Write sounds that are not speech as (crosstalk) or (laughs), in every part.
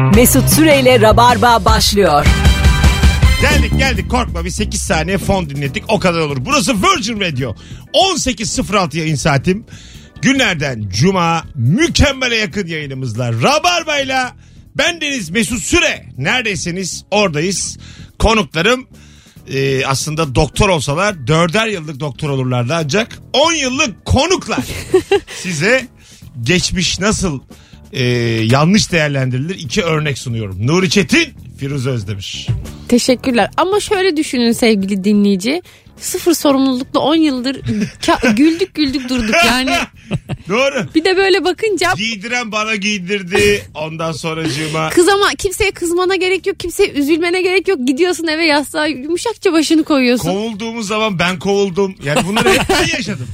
Mesut Süreyle Rabarba başlıyor. Geldik geldik korkma bir 8 saniye fon dinlettik o kadar olur. Burası Virgin Radio 18.06 yayın saatim. Günlerden cuma mükemmele yakın yayınımızla Rabarba'yla bendeniz Mesut Süre. Neredeyseniz oradayız. Konuklarım e, aslında doktor olsalar dörder yıllık doktor olurlardı ancak 10 yıllık konuklar. (laughs) Size geçmiş nasıl e, yanlış değerlendirilir iki örnek sunuyorum. Nuri Çetin, Firuze Özdemir. Teşekkürler. Ama şöyle düşünün sevgili dinleyici. Sıfır sorumlulukla 10 yıldır ka- (laughs) güldük güldük durduk yani. (laughs) Doğru. Bir de böyle bakınca Giydiren bana giydirdi. Ondan sonracığıma. kızama kimseye kızmana gerek yok. Kimseye üzülmene gerek yok. Gidiyorsun eve yastığa yumuşakça başını koyuyorsun. Kovulduğumuz zaman ben kovuldum. Yani bunları hep ben yaşadım.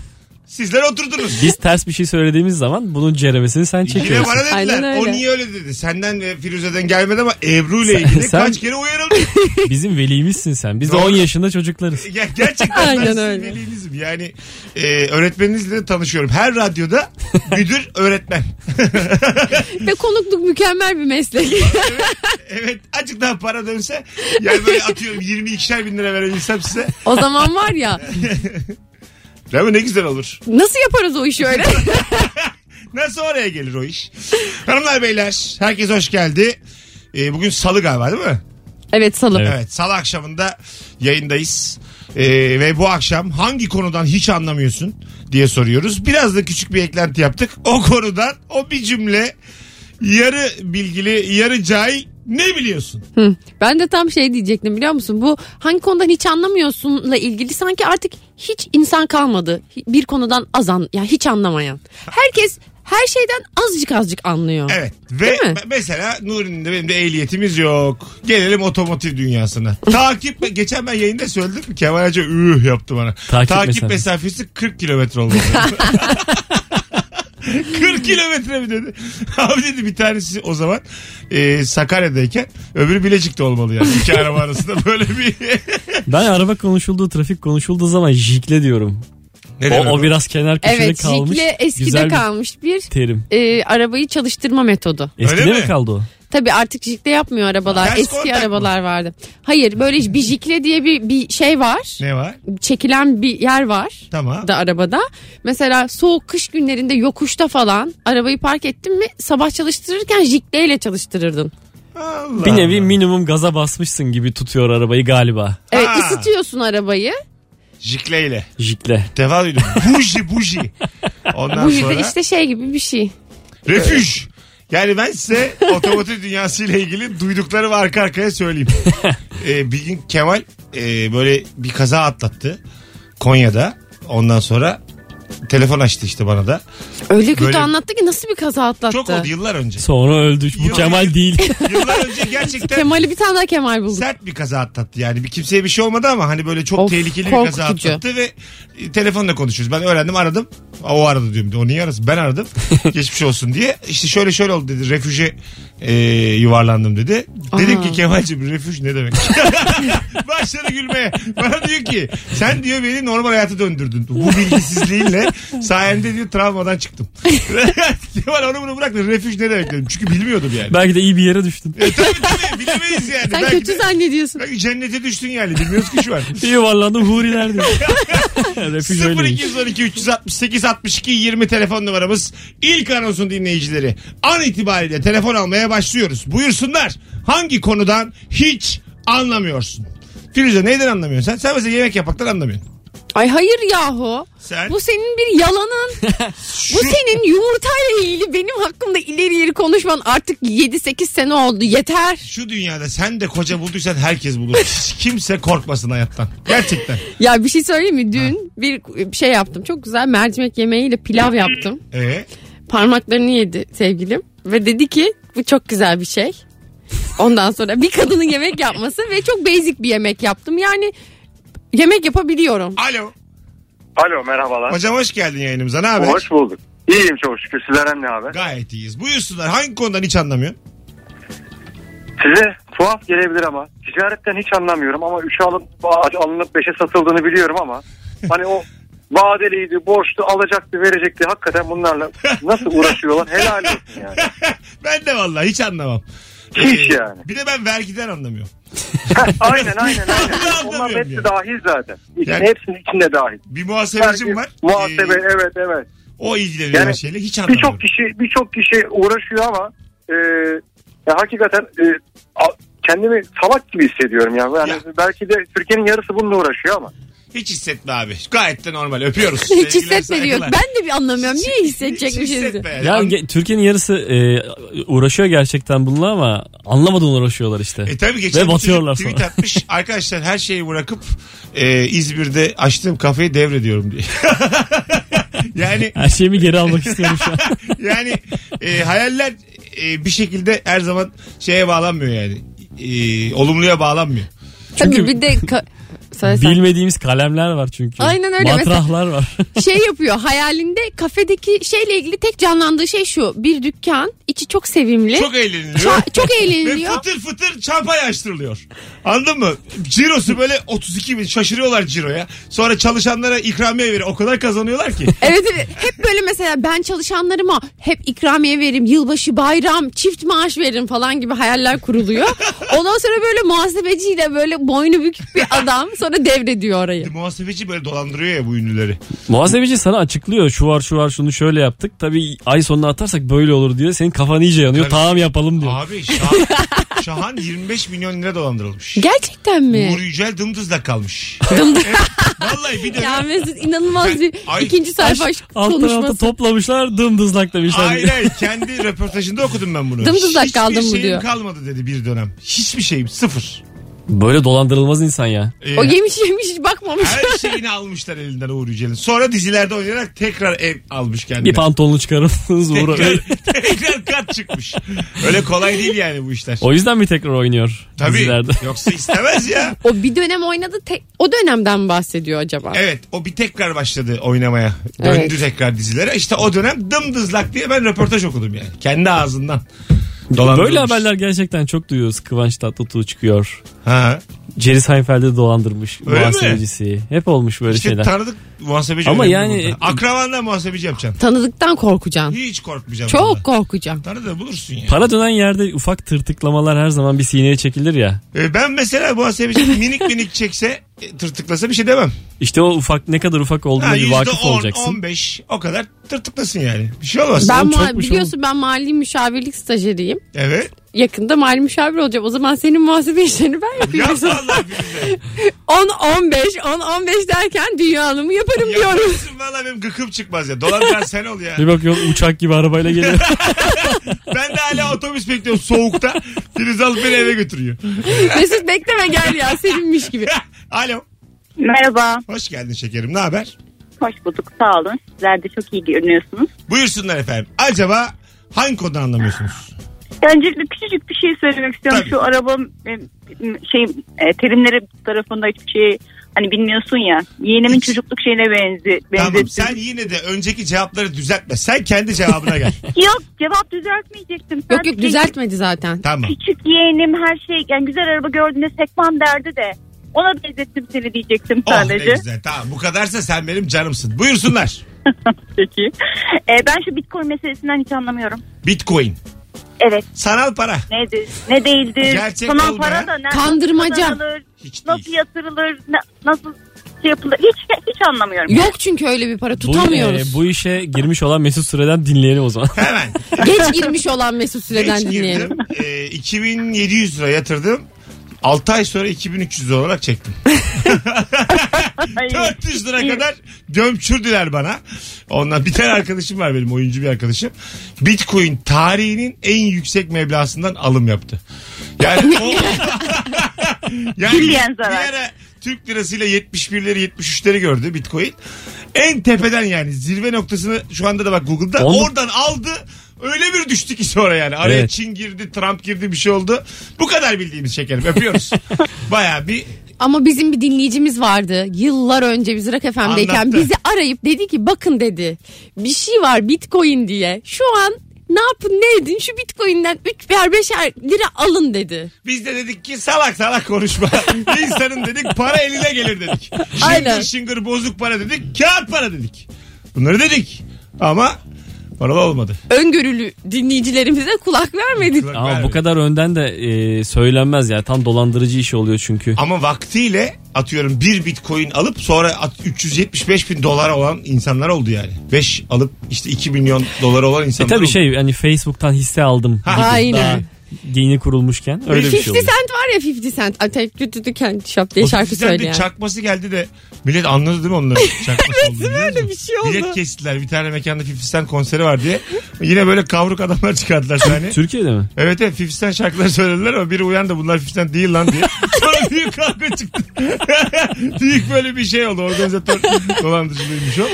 Sizler oturdunuz. Biz ters bir şey söylediğimiz zaman bunun ceremesini sen Yine çekiyorsun. bana dediler. Aynen öyle. O niye öyle dedi? Senden ve Firuze'den gelmedi ama Ebru ile ilgili sen- kaç kere uyarıldım. (laughs) Bizim velimizsin sen. Biz de Doğru. 10 yaşında çocuklarız. (laughs) Ya, gerçekten ben Aynen sizin öyle. velinizim. Yani e, öğretmeninizle de tanışıyorum. Her radyoda müdür (laughs) öğretmen. Ve konukluk mükemmel bir meslek. evet azıcık daha para dönse yani böyle atıyorum 22'şer bin lira verebilsem size. o zaman var ya Değil mi? Ne güzel olur. nasıl yaparız o işi öyle? (laughs) Nasıl oraya gelir o iş? Hanımlar beyler herkes hoş geldi. Ee, bugün salı galiba değil mi? evet salı. Evet. Evet salı akşamında yayındayız. Ee, ve bu akşam hangi konudan hiç anlamıyorsun diye soruyoruz. Biraz da küçük bir eklenti yaptık. O konudan o bir cümle yarı bilgili yarı cahil ne biliyorsun? Hı. Ben de tam şey diyecektim biliyor musun? Bu hangi konudan hiç anlamıyorsunla ilgili sanki artık hiç insan kalmadı. Bir konudan az an, yani hiç anlamayan. Herkes her şeyden azıcık azıcık anlıyor. Evet ve Değil mi? me- mesela Nuri'nin de benim de ehliyetimiz yok. Gelelim otomotiv dünyasına. (laughs) Takip geçen ben yayında söyledim Kemal Hoca üh yaptı bana. Takip mesafesi. mesafesi. 40 kilometre oldu. (laughs) (laughs) 40 kilometre mi dedi. (laughs) Abi dedi bir tanesi o zaman e, Sakarya'dayken öbürü Bilecik'te olmalı yani. İki araba arasında (laughs) böyle bir... Ben araba konuşulduğu, trafik konuşulduğu zaman jikle diyorum. ne O, o biraz kenar köşede Evet kalmış. jikle eskide güzel bir kalmış bir terim. e, arabayı çalıştırma metodu. Eskide Öyle mi mi? kaldı o? Tabii artık jikle yapmıyor arabalar. Ters Eski kontak arabalar vardı. Hayır böyle bir jikle diye bir, bir şey var. Ne var? Çekilen bir yer var. Tamam. da arabada. Mesela soğuk kış günlerinde yokuşta falan arabayı park ettin mi sabah çalıştırırken jikleyle çalıştırırdın. Allah Bir nevi Allah. minimum gaza basmışsın gibi tutuyor arabayı galiba. Evet Ha. ısıtıyorsun arabayı. Jikleyle. Jikle. Defa duydum. Buji buji. (laughs) Ondan Bu sonra işte şey gibi bir şey. refüj. Yani ben size otomotiv dünyasıyla ilgili duyduklarımı arka arkaya söyleyeyim. (laughs) Ee, bir gün Kemal e, böyle bir kaza atlattı Konya'da. Ondan sonra telefon açtı işte bana da. Öyle kötü Böyle- anlattı ki nasıl bir kaza atlattı. Çok oldu yıllar önce. Sonra öldü. Bu Yok, Kemal değil. (laughs) Yıllar önce gerçekten Kemal'i bir tane daha Kemal bulduk. sert bir kaza atlattı. Yani bir kimseye bir şey olmadı ama hani böyle çok Of, tehlikeli bir kaza korkutucu. atlattı ve e, telefonla konuşuyoruz. Ben öğrendim aradım. O aradı diyorum. O niye arasın? Ben aradım. (laughs) Geçmiş olsun diye. İşte şöyle şöyle oldu dedi. Refüje e, yuvarlandım dedi. Dedim ki Kemal'cim refüj ne demek? (laughs) Başladı gülmeye. Bana diyor ki sen diyor beni normal hayata döndürdün. Bu bilgisizliğinle sayende diyor travmadan çıktım. (laughs) Kemal onu bunu bırak da refüj ne demek dedim. Çünkü bilmiyordum yani. Belki de iyi bir yere düştün. E, tabii tabii bilemeyiz yani. Sen Belki kötü de- zannediyorsun. Belki cennete düştün yani bilmiyoruz ki şu an. (laughs) Yuvarlandım huriler diyor. Refüj öyleymiş. 0212 368 62 20 telefon numaramız. İlk anonsun dinleyicileri. An itibariyle telefon almaya başlıyoruz. Buyursunlar. Hangi konudan hiç anlamıyorsun? Firuze neyden anlamıyorsun sen? Sen mesela yemek yapmaktan anlamıyorsun. Ay hayır yahu. Sen Bu senin bir yalanın. (laughs) şu, Bu senin yumurtayla ilgili benim hakkımda ileri ileri konuşman artık 7-8 sene oldu. Yeter. şu dünyada sen de koca bulduysan herkes bulur. Hiç kimse korkmasın hayattan. Gerçekten. Ya bir şey söyleyeyim mi? Dün bir şey yaptım. Çok güzel mercimek yemeğiyle pilav yaptım. Ee, Parmaklarını yedi sevgilim. Ve dedi ki bu çok güzel bir şey. Ondan sonra bir kadının yemek yapması ve çok basic bir yemek yaptım. Yani yemek yapabiliyorum. alo. Alo merhabalar. Hocam hoş geldin yayınımıza. Ne haber? Hoş bulduk. İyiyim çok şükür. Sizlerden ne haber? Gayet iyiyiz. Buyursunlar. Hangi konudan hiç anlamıyorsun? Size tuhaf gelebilir ama ticaretten hiç anlamıyorum ama 3'e alıp alınıp 5'e satıldığını biliyorum ama (laughs) hani o vadeliydi, borçlu, alacaktı, verecekti. Hakikaten bunlarla nasıl (laughs) uğraşıyorlar helal olsun yani. (laughs) ben de vallahi hiç anlamam. Hiç Ee, yani. Bir de ben vergiden anlamıyorum. (laughs) aynen aynen aynen. Onlar hepsi ya. dahil zaten. İçine, Yani- Hepsinin içinde dahil. Bir muhasebecim Vergi, var. Muhasebe Ee, evet evet. o ilgileniyor Yani şeyle. Hiç anlamıyorum. Birçok kişi birçok kişi uğraşıyor ama e, ya hakikaten e, a- kendimi salak gibi hissediyorum ya. Yani Ya. belki de Türkiye'nin yarısı bununla uğraşıyor ama. Hiç hissetme abi. Gayet de normal. Öpüyoruz. (laughs) Hiç Sevgiler, hissetme diyor. saygılar. Ben de bir anlamıyorum. Niye Hiç hissedecekmişiz? hissetme yani. Ya An- ge- Türkiye'nin yarısı e, uğraşıyor gerçekten bununla ama anlamadan uğraşıyorlar işte. E tabii geçen Ve bir batıyorlar tweet sonra. atmış. (laughs) Arkadaşlar her şeyi bırakıp e, İzmir'de açtığım kafeyi devrediyorum diye. (laughs) yani Her şeyimi geri almak istiyorum şu an. yani e, hayaller e, bir şekilde her zaman şeye bağlanmıyor yani. E, olumluya bağlanmıyor. Tabii Çünkü- bir de ka- Söyle sen. Bilmediğimiz kalemler var çünkü. Aynen öyle. Matrahlar var. (laughs) şey yapıyor hayalinde kafedeki şeyle ilgili tek canlandığı şey şu bir dükkan içi çok sevimli Çok eğleniliyor. Ça- çok Ve eğleniliyor fıtır fıtır çampay açtırılıyor. Anladın mı? Cirosu böyle 32 bin şaşırıyorlar ciroya. Sonra çalışanlara ikramiye veriyor. O kadar kazanıyorlar ki. (laughs) Evet evet hep böyle mesela ben çalışanlarıma hep ikramiye veririm yılbaşı bayram çift maaş veririm falan gibi hayaller kuruluyor. (laughs) Ondan sonra böyle muhasebeciyle böyle boynu bükük bir adam sonra devrediyor orayı. Muhasebeci böyle dolandırıyor ya bu ünlüleri. Muhasebeci sana açıklıyor. Şu var şu var şunu şöyle yaptık. Tabii ay sonuna atarsak böyle olur diyor. Senin kafan iyice yanıyor. Tabii. Tamam yapalım diyor. Abi (laughs) Şahan, Şahan 25 milyon lira dolandırılmış. Gerçekten mi? Uğur Yücel dımdızla kalmış. (laughs) Evet, vallahi bir dönem. Ya Mesut inanılmaz bir Ay- ikinci sayfa aşk konuşması. toplamışlar dımdızlak demişler. Hayır hayır kendi röportajında okudum ben bunu. Dımdızlak Hiçbir kaldım mı şeyim diyor. kalmadı dedi bir dönem. Hiçbir şeyim sıfır. Böyle dolandırılmaz insan ya. Ee, O yemiş yemiş hiç bakmamış. her (laughs) şeyini almışlar elinden Uğur Yücel'in. Sonra dizilerde oynayarak tekrar ev almış kendine. Bir pantolonu çıkarırsınız Uğur. tekrar, (laughs) tekrar kat çıkmış. Öyle kolay değil yani bu işler. O yüzden mi tekrar oynuyor Tabii. dizilerde? (laughs) Yoksa istemez ya. O bir dönem oynadı tek o dönemden mi bahsediyor acaba? Evet o bir tekrar başladı oynamaya. Döndü Evet. tekrar dizilere. İşte o dönem dımdızlak diye ben röportaj okudum yani. Kendi ağzından. Böyle Dolandırılmış. haberler gerçekten çok duyuyoruz. Kıvanç Tatlıtuğ çıkıyor. Ha. Jerry Seinfeld'i dolandırmış. Öyle mi? Hep olmuş böyle İşte şeyler. tanıdık muhasebeci. Ama önemli yani- burada. Akrabandan muhasebeci yapacaksın. Tanıdıktan korkacaksın. Hiç korkmayacağım. Çok vallahi. korkacaksın. Tanıdığı bulursun ya. Para dönen yerde ufak tırtıklamalar her zaman bir sineye çekilir ya. Ee, ben mesela muhasebeci (laughs) minik minik çekse e, tırtıklasa bir şey demem. İşte o ufak ne kadar ufak olduğuna Ha, bir vakıf on, olacaksın. 15 o kadar tırtıklasın yani. Bir şey olmaz. Ben ma- çokmuş biliyorsun ben mali müşavirlik stajyeriyim. Evet. Yakında mali müşavir olacağım. O zaman senin muhasebe işlerini ben yapayım. (laughs) Yap vallahi billahi. 10 15 10 15 derken dünyanımı yaparım diyorum. Yaparsın valla benim gıkım çıkmaz ya. Dolandıran sen ol ya. Bir bakıyorsun uçak gibi arabayla geliyor. (laughs) Ben de hala otobüs bekliyorum soğukta. Filiz alıp beni eve götürüyor. Mesut bekleme gel ya seninmiş gibi. (laughs) Alo. Merhaba, Hoş geldin şekerim. Ne haber? hoş bulduk. Sağ olun. Sizler de çok iyi görünüyorsunuz. Buyursunlar efendim. Acaba hangi konuda anlamıyorsunuz? Öncelikle küçücük bir şey söylemek istiyorum. Tabii. Şu araba e, şey e, terimleri tarafında hiçbir şey hani bilmiyorsun ya. Yeğenimin Hiç. çocukluk şeyine benzi, Tamam sen yine de önceki cevapları düzeltme. Sen kendi cevabına gel. (laughs) Yok cevap düzeltmeyecektim. Yok yok Sadece düzeltmedi zaten. tamam. Küçük yeğenim her şey yani güzel araba gördüğünde sekmem derdi de ona benzettim seni diyecektim Oh ne sadece. güzel. Tamam bu kadarsa sen benim canımsın. Buyursunlar. (laughs) Peki. E, ben şu bitcoin meselesinden hiç anlamıyorum. Bitcoin. Evet Sanal para. nedir ne değildir. Gerçek Sanal olmayan- para da ne, Kandırmaca. nasıl kazanılır, Hiç nasıl değil. yatırılır na- nasıl şey yapılır hiç hiç anlamıyorum. Yok çünkü öyle bir para bu, tutamıyoruz. e, bu işe girmiş olan Mesut Süre'den dinleyelim o zaman. Hemen. Geç girmiş olan Mesut Süre'den Geç dinleyelim. girdim. Ee, 2700 lira yatırdım. 6 ay sonra 2300 lira olarak çektim. (laughs) (laughs) Ay, 400 lira kadar gömçürdüler bana. Ondan bir tane arkadaşım var benim oyuncu bir arkadaşım. Bitcoin tarihinin en yüksek meblağından alım yaptı. Yani o (laughs) yani bir ara Türk lirasıyla 71'leri 73'leri gördü Bitcoin. En tepeden yani zirve noktasını şu anda da bak Google'da Onu- oradan aldı. Öyle bir düştü ki sonra yani. Araya Evet. Çin girdi, Trump girdi bir şey oldu. Bu kadar bildiğimiz şekerim. Öpüyoruz. (laughs) Baya bir Ama bizim bir dinleyicimiz vardı. Yıllar önce biz Rock FM'deyken Anlattı. bizi arayıp dedi ki bakın dedi. Bir şey var Bitcoin diye. Şu an ne yapın ne edin şu Bitcoin'den 3'er 5'er lira alın dedi. Biz de dedik ki salak salak konuşma. (laughs) İnsanın dedik para eline gelir dedik. Aynen. Şıngır şıngır bozuk para dedik. Kağıt para dedik. Bunları dedik. Ama Paralı olmadı. Öngörülü dinleyicilerimize kulak vermedik. Kulak Ama vermedi. bu kadar önden de e, söylenmez ya. Tam dolandırıcı iş oluyor çünkü. Ama vaktiyle atıyorum bir bitcoin alıp sonra at- 375 bin dolar olan insanlar oldu yani. 5 alıp işte 2 milyon dolar olan E insanlar tabii oldu. şey hani Facebook'tan hisse aldım. Ha, gibi aynen. Yeni kurulmuşken öyle bir 50 şey oluyor. Cent var ya 50 Cent. Atay tütütü kendi şap diye şarkı söyleyen. çakması geldi de millet anladı değil mi onların (laughs) çakması olduğunu? öyle bir şey oldu. Bilet kestiler bir tane mekanda 50 Cent konseri var diye. Yine böyle kavruk adamlar çıkardılar sahne. (laughs) Türkiye'de mi? Evet evet 50 Cent şarkıları söylediler ama biri uyandı bunlar 50 Cent değil lan diye. (laughs) Sonra büyük kavga çıktı. büyük böyle bir şey oldu. Organizatör dolandırıcılıymış o.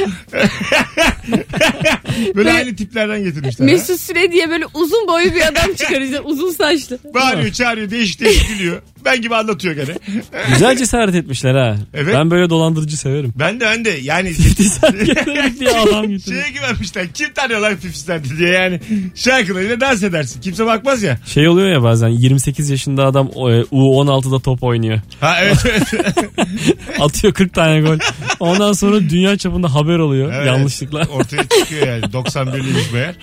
böyle aynı tiplerden getirmişler. ha. Mesut Süre diye böyle uzun boylu bir adam çıkaracak. uzun saçlı. Bağırıyor çağırıyor değişik değişik gülüyor. Ben gibi anlatıyor gene. (laughs) Güzel cesaret etmişler ha. Evet. Ben böyle dolandırıcı severim. Ben de ben de yani (laughs) Sen getirdik diye (laughs) adam getirdik. şeye güvenmişler. Kim tanıyor lan 50 Cent'i diye yani. Şarkılarıyla dans edersin. Kimse bakmaz ya. Şey oluyor ya bazen 28 yaşında adam e, U16'da top oynuyor. Ha evet evet. Atıyor 40 tane gol. Ondan sonra dünya çapında haber oluyor Evet. yanlışlıkla. Ortaya çıkıyor yani. 91'liymiş meğer.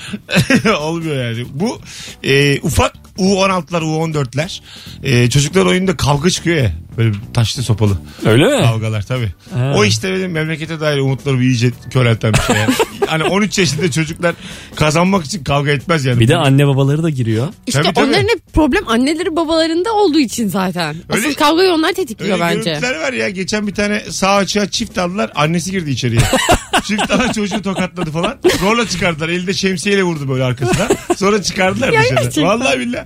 Olmuyor yani. Bu e, ufak U16'lar U14'ler e, çocuklar oyunda kavga çıkıyor ya. Böyle taşlı sopalı Öyle mi? kavgalar tabii. Ha. O işte benim memlekete dair umutlarımı iyice körelten bir şey yani. (laughs) hani 13 yaşında çocuklar kazanmak için kavga etmez yani. Bir de anne babaları da giriyor. İşte Tabii, tabii. onların hep problem anneleri babalarında olduğu için zaten. Öyle- Asıl kavgayı onlar Öyle tetikliyor bence. görüntüler var ya geçen bir tane sağ açığa çift aldılar annesi girdi içeriye. (laughs) çift alan çocuğu tokatladı falan. Zorla çıkardılar elinde şemsiyeyle vurdu böyle arkasına. Sonra çıkardılar Ya dışarı. gerçekten. Vallahi billahi.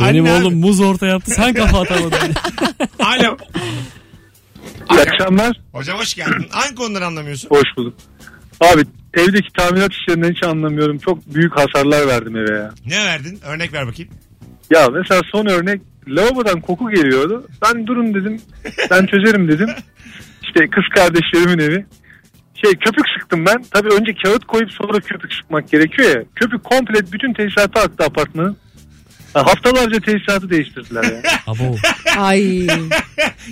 Benim Anne abi. oğlum muz orta yaptı sen kafa atamadın. (laughs) Alo. İyi akşamlar. Hocam hoş geldin. Hangi konuları anlamıyorsun? Hoş bulduk. Abi evdeki tamirat işlerinden hiç anlamıyorum. Çok büyük hasarlar verdim eve ya. Ne verdin? Örnek ver bakayım. Ya mesela son örnek lavabodan koku geliyordu. Ben durun dedim. Ben çözerim dedim. İşte kız kardeşlerimin evi. Şey köpük sıktım ben. Tabii önce kağıt koyup sonra köpük sıkmak gerekiyor ya. Köpük komple bütün tesisatı aktı apartmanın. Ha, haftalarca tesisatı değiştirdiler ya. (laughs) Abo. Ay.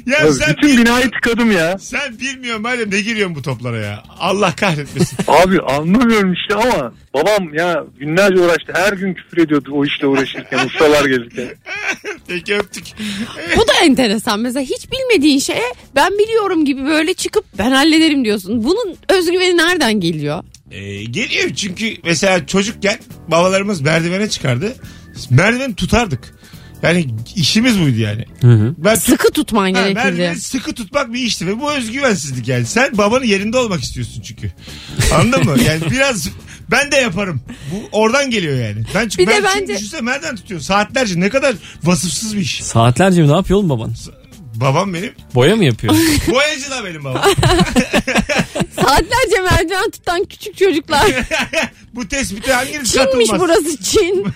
Ya Abi, sen, bütün binayı tıkadım ya. sen bilmiyorum madem ne giriyorsun bu toplara ya. Allah kahretmesin. (laughs) Abi anlamıyorum işte ama babam ya günlerce uğraştı. Her gün küfür ediyordu o işle uğraşırken. (laughs) ustalar gelirken. Peki öptük. Bu da enteresan. Mesela hiç bilmediğin şeye ben biliyorum gibi böyle çıkıp ben hallederim diyorsun. Bunun özgüveni nereden geliyor? Ee, geliyor çünkü mesela çocukken babalarımız merdivene çıkardı. Merdiveni tutardık. Yani işimiz buydu yani. Hı hı. Ben tut- Sıkı tutman Ha, gerekirdi. merdiveni sıkı tutmak bir işti ve bu özgüvensizlik yani. Sen babanın yerinde olmak istiyorsun çünkü. Anladın mı? Yani biraz ben de yaparım. Bu oradan geliyor yani. Ben çünkü Bir de ben çünkü bence- düşünsene nereden tutuyorsun? Saatlerce ne kadar vasıfsız bir iş. Saatlerce mi ne yapıyor oğlum baban? Babam benim. Boya mı yapıyor? (laughs) Boyacı da benim babam. (laughs) Saatlerce merdiven tutan küçük çocuklar. (laughs) bu tespite hanginiz Çinmiş katılmaz? burası Çin.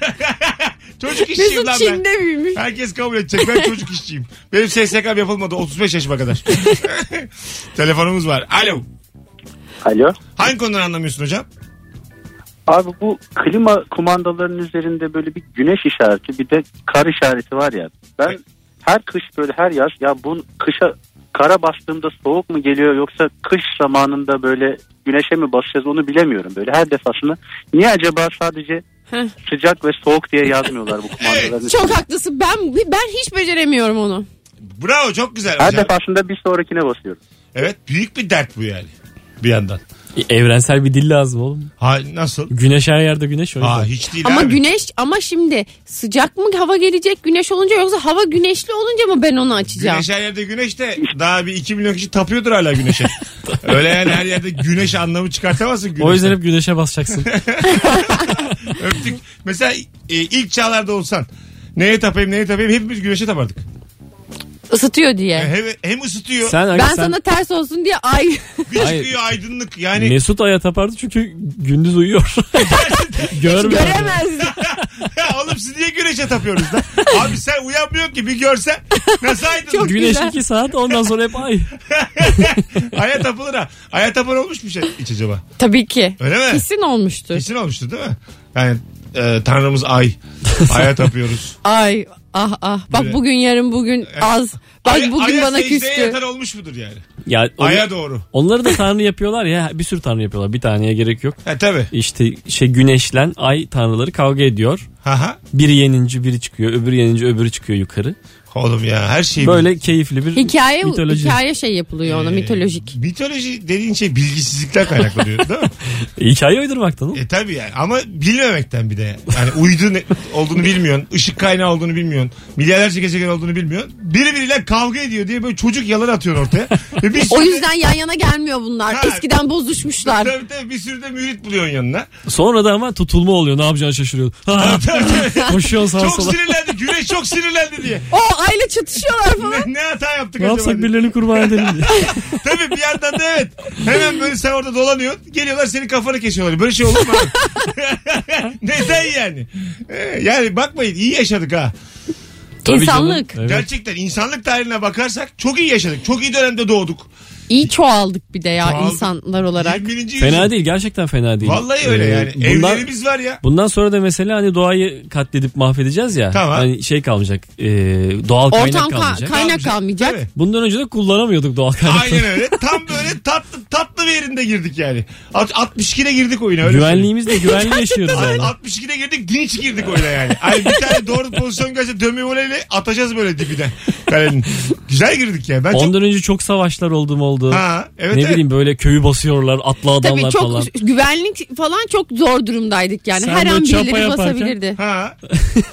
(laughs) Çocuk işçiyim Mesut lan ben. Çin'de büyümüş. Herkes kabul edecek. Ben çocuk işçiyim. Benim SSK'm yapılmadı 35 yaşıma kadar. (laughs) Telefonumuz var. Alo. Alo. Hangi konuları anlamıyorsun hocam? Abi bu klima kumandalarının üzerinde böyle bir güneş işareti bir de kar işareti var ya. Ben her kış böyle her yaz ya bu kışa kara bastığımda soğuk mu geliyor yoksa kış zamanında böyle güneşe mi basacağız onu bilemiyorum. Böyle her defasında niye acaba sadece sıcak ve soğuk diye yazmıyorlar bu kumandaların Çok üzerinde. haklısın. Ben ben hiç beceremiyorum onu. Bravo çok güzel Her hocam. defasında bir sonrakine basıyorum. Evet büyük bir dert bu yani. Bir yandan. Evrensel bir dil lazım oğlum. Ha nasıl? Güneş her yerde güneş o yüzden. Ha hiç değil Ama abi. güneş ama şimdi sıcak mı hava gelecek güneş olunca yoksa hava güneşli olunca mı ben onu açacağım? Güneş her yerde güneş de daha bir 2 milyon kişi tapıyordur hala güneşe. (laughs) Öyle yani her yerde güneş anlamı çıkartamazsın güneşten. O yüzden hep güneşe basacaksın. (laughs) Öptük. Mesela e, ilk çağlarda olsan neye tapayım neye tapayım hepimiz güneşe tapardık. Isıtıyor diye. Hem, hem ısıtıyor sen, ben sen sana ters olsun diye ay bir Hayır. çıkıyor aydınlık yani Mesut aya tapardı çünkü gündüz uyuyor. (laughs) Görmüyor. göremezdim. (laughs) oğlum siz niye güneşe tapıyorsunuz da? Abi sen uyanmıyorsun ki bir görsen nasıl aydınlık? Çok Güneş güzel. 2 saat ondan sonra hep ay. (laughs) Aya tapılır ha. Aya tapar olmuş mu şey hiç acaba? Tabii ki. Öyle mi? Kesin olmuştur. Kesin olmuştu değil mi? Yani e, Tanrımız ay. Aya tapıyoruz. Ay ah ah. Bak Böyle. bugün yarın bugün az. Bak Aya- bugün aya bana küstü. yatan olmuş mudur yani? Ya onu- Aya doğru. onları da tanrı yapıyorlar ya bir sürü tanrı yapıyorlar. Bir taneye gerek yok. Ha tabii. İşte şey güneşlen ay tanrıları kavga ediyor. Ha ha. Biri yenince biri çıkıyor, öbürü yenince öbürü çıkıyor yukarı. Oğlum ya her şey Böyle keyifli bir Hikaye mitoloji. hikaye şey yapılıyor ona Ee, mitolojik. Mitoloji dediğin şey bilgisizlikten kaynaklanıyor değil mi? (laughs) Hikaye uydurmaktan. oğlum. E tabi yani ama bilmemekten bir de. Yani uydu ne- olduğunu bilmiyorsun. ışık kaynağı olduğunu bilmiyorsun. Milyarlarca gezegen olduğunu bilmiyorsun. Biri biriyle kavga ediyor diye böyle çocuk yalan atıyorsun ortaya. Ve (laughs) bir O sürü de- yüzden yan yana gelmiyor bunlar. Ha. Eskiden bozuşmuşlar. Tabii tabii bir sürü de mürit buluyorsun yanına. Sonra da ama tutulma oluyor. Ne yapacağını şaşırıyor. Ha, Tabii, tabii. (laughs) Koşuyorsun sağa çok sola. sinirlendi. Güneş çok sinirlendi diye. O aile çatışıyorlar falan. Ne, ne hata yaptık Ne acaba? yapsak diye. birilerini kurban edelim diye. (laughs) Tabii bir yandan da evet. Hemen böyle sen orada dolanıyorsun. Geliyorlar senin kafanı kesiyorlar. Böyle şey olur mu abi? (laughs) Neden yani? Ee, yani bakmayın iyi yaşadık ha. Tabii İnsanlık. canım, evet. Gerçekten insanlık tarihine bakarsak çok iyi yaşadık. Çok iyi dönemde doğduk. İyi çoğaldık bir de ya Çoğaldık. insanlar olarak. 21. yüzyıl. Fena değil gerçekten fena değil. Vallahi öyle Ee, yani. bundan, Evlerimiz var ya. bundan sonra da mesela hani doğayı katledip mahvedeceğiz ya. Tamam. Hani şey kalmayacak. e, doğal kaynak Ortam ka- kalmayacak. kaynak kalmayacak. Tabii. Bundan önce de kullanamıyorduk doğal kaynakları. Aynen (laughs) öyle. Tam böyle tatlı tatlı bir yerinde girdik yani. At- 62'de girdik oyuna öyle söyleyeyim. Güvenliğimiz de güvenli (laughs) yaşıyoruz yani. 62'de girdik dinç girdik oyuna yani. Ay bir tane doğru pozisyon gelse dönme voleyle atacağız böyle dibine kalenin. Güzel girdik ya. Ben çok... Ondan önce çok savaşlar oldu mu oldu. Ha, evet, ne evet. bileyim böyle köyü basıyorlar atlı adamlar Tabii çok falan. güvenlik falan çok zor durumdaydık yani. Sen Her an birileri yaparken- basabilirdi. Ha.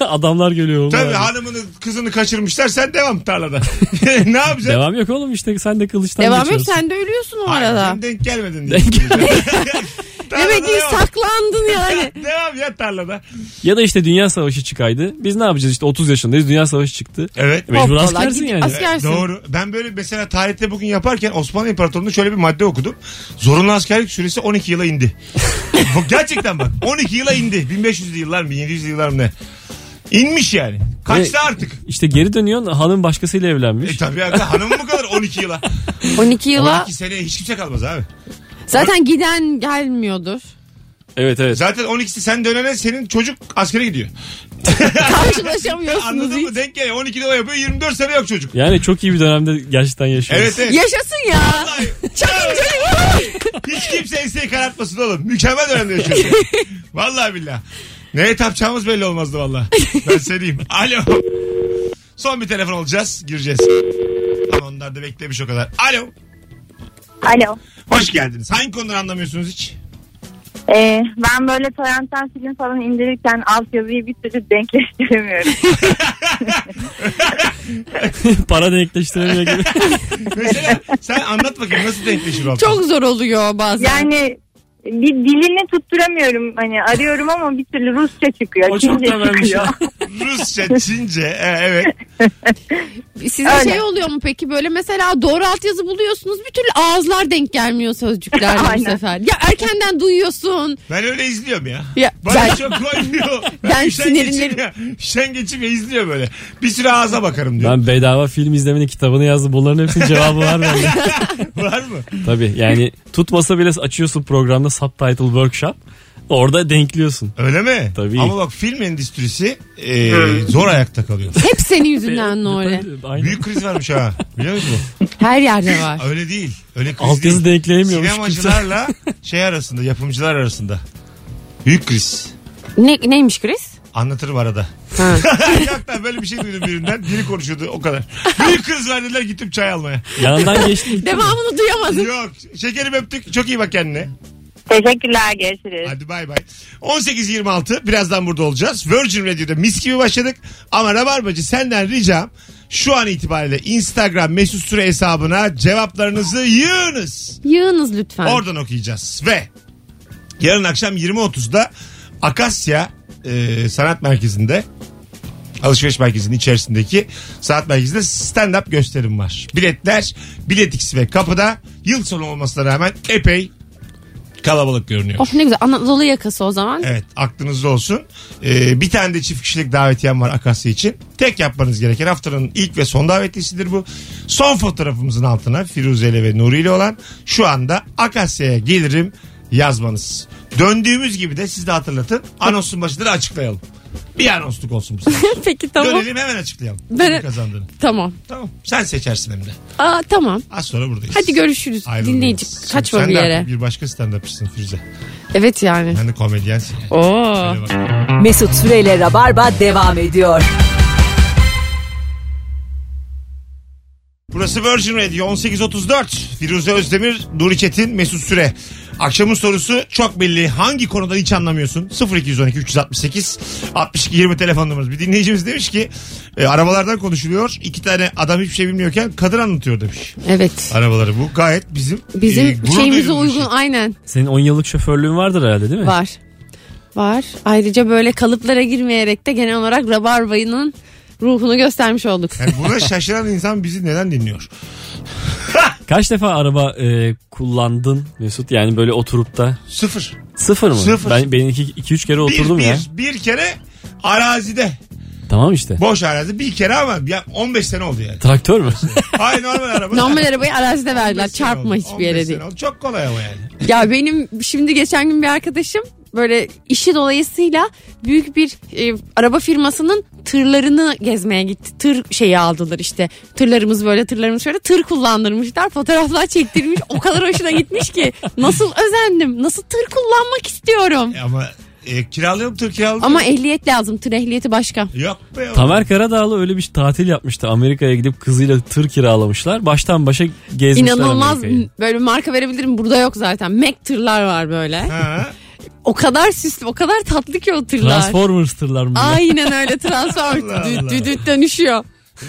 (laughs) adamlar geliyor. Tabii onlar. hanımını kızını kaçırmışlar sen devam tarlada. (laughs) (laughs) ne yapacaksın? Devam yok oğlum işte sen de kılıçtan Devam et geçiyorsun. sen de ölüyorsun o Ay, arada. sen denk gelmedin diye. Denk Demek ki saklandın yani. devam ya tarlada. Ya da işte dünya savaşı çıkaydı. Biz ne yapacağız işte 30 yaşındayız dünya savaşı çıktı. Evet. Mecbur askersin yani. askersin. Doğru. Ben böyle mesela tarihte bugün yaparken Osmanlı İmparatorluğu'nda şöyle bir madde okudum. Zorunlu askerlik süresi 12 yıla indi. (laughs) Bu Gerçekten bak 12 yıla indi. 1500'lü yıllar mı 1700'lü yıllar mı ne? İnmiş yani. Kaçtı artık. İşte geri dönüyorsun hanım başkasıyla evlenmiş. E tabii abi hanım mı kadar 12 yıla? (laughs) 12 yıla 12 seneye hiç kimse kalmaz abi. zaten giden gelmiyordur. Evet evet. Zaten 12'si sen dönene senin çocuk askere gidiyor. (laughs) Karşılaşamıyorsunuz Anladın hiç. mı? Denk geliyor. 12'de o yapıyor 24 sene yok çocuk. Yani çok iyi bir dönemde gerçekten yaşıyoruz. Evet evet. Yaşasın ya. Vallahi. Hiç kimse enseyi karartmasın oğlum. Mükemmel dönemde yaşıyorsun. Vallahi billah. Neye tapacağımız belli olmazdı vallahi. Ben söyleyeyim. Alo. Son bir telefon alacağız. Gireceğiz. Ama onlar da beklemiş o kadar. Alo. Alo. Hoş geldiniz. Hangi konuları anlamıyorsunuz hiç? Ee, ben böyle torrentten film falan indirirken altyazıyı bir türlü denkleştiremiyorum. (laughs) Para denkleştiremiyor gibi. (laughs) Mesela sen anlat bakayım nasıl denkleşir o? Çok zor oluyor bazen. Yani bir dilini tutturamıyorum. Hani arıyorum ama bir türlü Rusça çıkıyor. O çok Çince temelmiş çıkıyor. ya. (laughs) Rusça, Çince. e, evet. Size Öyle. şey oluyor mu peki böyle mesela doğru altyazı buluyorsunuz bir türlü ağızlar denk gelmiyor sözcüklerle bu Aynen. sefer. Ya erkenden duyuyorsun. Ben öyle izliyorum ya. Ya Bana ben- çok koymuyor. (laughs) Ben sinirlerim- ya. Üşengeçim ya izliyor böyle. Bir süre ağza bakarım diyor. Ben bedava film izlemenin kitabını yazdım. Bunların hepsinin cevabı var bende. (laughs) Var mı? Tabii yani tutmasa bile açıyorsun programda subtitle workshop. Orada denkliyorsun. Öyle mi? Tabii. Ama bak film endüstrisi e, zor ayakta kalıyor. Hep senin yüzünden Nuri. Aynen. Büyük kriz varmış ha. Biliyor musun? Her yerde var. Öyle değil. Öyle kriz Altyazı değil. denkleyemiyormuş. Sinemacılarla şey arasında, yapımcılar arasında. Büyük kriz. Ne, neymiş Chris? Anlatırım arada. Yok (laughs) böyle bir şey duydum birinden. Biri konuşuyordu o kadar. Büyük kriz var dediler gittim çay almaya. Yanından geçti. Devamını duyamadım. Yok şekerim öptük. Çok iyi bak kendine. Teşekkürler görüşürüz. Hadi bay bay. 18.26 birazdan burada olacağız. Virgin Radio'da mis gibi başladık. Ama Rabarbacı senden ricam şu an itibariyle Instagram mesut süre hesabına cevaplarınızı yığınız. Yığınız lütfen. Oradan okuyacağız. Ve yarın akşam 20.30'da Akasya e, Sanat Merkezi'nde alışveriş merkezinin içerisindeki saat merkezinde stand-up gösterim var. Biletler Biletix ve kapıda yıl sonu olmasına rağmen epey kalabalık görünüyor. Of ne güzel Anadolu yakası o zaman. Evet aklınızda olsun. Ee, bir tane de çift kişilik davetiyem var Akasya için. Tek yapmanız gereken haftanın ilk ve son davetlisidir bu. Son fotoğrafımızın altına Firuze ile ve Nuri ile olan şu anda Akasya'ya gelirim yazmanız. Döndüğümüz gibi de siz de hatırlatın. Anonsun başında da açıklayalım. Bir anonsluk olsun bu sefer. (laughs) Peki tamam. Dönelim hemen açıklayalım. Ben- Kimin kazandığını. Tamam. Tamam. Sen seçersin hem de. Aa tamam. Az sonra buradayız. Hadi görüşürüz. Ayrılmayız. Dinleyici kaçma Sen bir de yere. artık bir başka stand-upçısın Firuze. Evet yani. Ben de komedyensin yani. Oo. Mesut Süreyle Rabarba devam ediyor. Burası Virgin Radio 1834. Firuze Özdemir, Nuri Çetin, Mesut Süre. Akşamın sorusu çok belli. Hangi konuda hiç anlamıyorsun? 0212 368 62 20 telefon numarası. Bir dinleyicimiz demiş ki e, arabalardan konuşuluyor. İki tane adam hiçbir şey bilmiyorken kadın anlatıyor demiş. Evet. Arabaları bu gayet bizim Bizim e, gurur şeyimize duyduğumuz uygun şey. aynen Senin 10 yıllık şoförlüğün vardır herhalde değil mi? var. Var. Ayrıca böyle kalıplara girmeyerek de genel olarak Rabarba'nın ruhunu göstermiş olduk. Yani buna şaşıran insan bizi neden dinliyor? Kaç defa araba e, kullandın Mesut? Yani böyle oturup da Sıfır. sıfır mı? Sıfır. Ben ben 2-3 kere oturdum bir, ya. bir, bir kere arazide. Tamam işte. Boş arazi bir kere ama ya 15 sene oldu yani. Traktör mü? (laughs) Hayır normal araba. Normal arabayı arazide 15 verdiler. Çarpma oldu. hiçbir 15 yere sene değil. oldu. Çok kolay ama yani. Ya benim şimdi geçen gün bir arkadaşım böyle işi dolayısıyla büyük bir e, araba firmasının tırlarını gezmeye gitti. Tır şeyi aldılar işte. Tırlarımız böyle tırlarımız şöyle tır kullandırmışlar. Fotoğraflar çektirmiş. O kadar hoşuna gitmiş ki. Nasıl özendim. Nasıl tır kullanmak istiyorum. E ama e, kiralayalım tır kiralayalım. Ama ehliyet lazım. Tır ehliyeti başka. Yok be. oğlum. Tamer Karadağlı öyle bir tatil yapmıştı. Amerika'ya gidip kızıyla tır kiralamışlar. Baştan başa gezmişler İnanılmaz Amerika'yı. böyle bir marka verebilirim. Burada yok zaten. Mac tırlar var böyle. Ha. O kadar süslü, o kadar tatlı ki o tırlar. Transformers tırlar mı? Aynen (laughs) öyle Allah. düdüt dönüşüyor.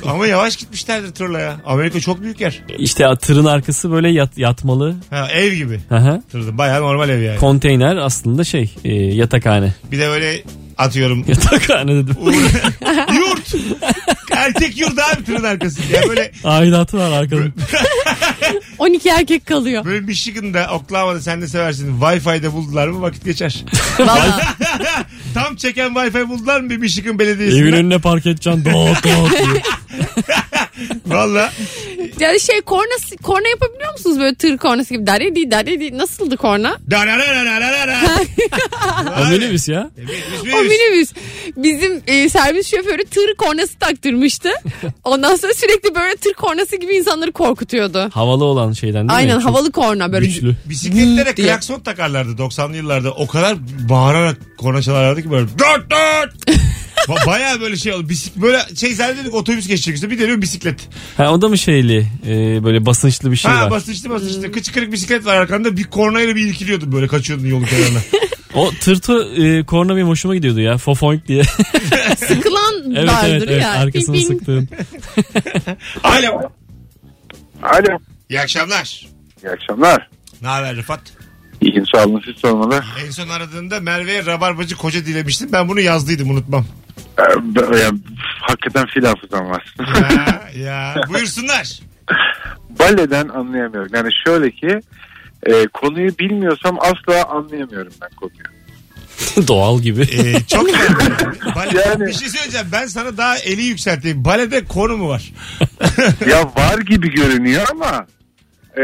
Ama yavaş gitmişlerdir tırla ya. Amerika çok büyük yer. İşte tırın arkası böyle yat, yatmalı. Ha, ev gibi. Aha. Tırdı. Bayağı normal ev yani. Konteyner aslında şey e, yatakhane. Bir de böyle atıyorum. Yatakhane dedim. (laughs) yurt. (laughs) Erkek yurdu abi tırın arkası. Yani böyle (laughs) Aidatı var arkada. (laughs) 12 erkek kalıyor. böyle Michigan'da, Oklahoma'da sen de seversin. Wi-Fi'de buldular mı vakit geçer. Valla. (laughs) Tam çeken Wi-Fi buldular mı bir Michigan Evin belediyesinden? önüne park edeceksin. Doğat diye. Valla. Yani şey korna, korna yapabiliyor musunuz böyle tır kornası gibi? Daredi daredi nasıldı korna? (laughs) O minibüs ya. O minibüs. Bizim e, servis şoförü tır kornası taktırmıştı. (laughs) Ondan sonra sürekli böyle tır kornası gibi insanları korkutuyordu. Havalı olan şeyden değil Aynen mi? Çok havalı korna böyle. Güçlü. Bisikletlere diye. klakson takarlardı 90'lı yıllarda. O kadar bağırarak korna çalarlardı ki böyle dört dört. (laughs) Ba- Baya böyle şey oldu. Bisik böyle şey zannediyorduk otobüs geçecek işte bir dönüyor bisiklet. Ha, o da mı şeyli e, böyle basınçlı bir şey ha var. basınçlı basınçlı. Kıç kırık bisiklet var arkanda bir kornayla bir irkiliyordun böyle kaçıyordun yolun kenarına. (laughs) O tırtı e, korna benim hoşuma gidiyordu ya. Fofoink diye. (laughs) Sıkılan evet vardır evet, evet ya. arkasını ping. sıktığın. (laughs) Alo. Alo. İyi akşamlar. İyi akşamlar. Ne haber Rıfat? İyiyim sağ olun siz sormalı. En son aradığında Merve'ye rabarbacı koca dilemiştim. Ben bunu yazdıydım unutmam. Ee, yani, hakikaten fil hafızam var. ya, (laughs) ya. Buyursunlar. Baleden anlayamıyorum. Yani şöyle ki e, konuyu bilmiyorsam asla anlayamıyorum ben konuyu. (laughs) Doğal gibi. Ee, çok. (laughs) Bale, Yani- Bir şey söyleyeceğim. Ben sana daha eli yükselteyim. Balede konu mu var? ya var gibi görünüyor ama e,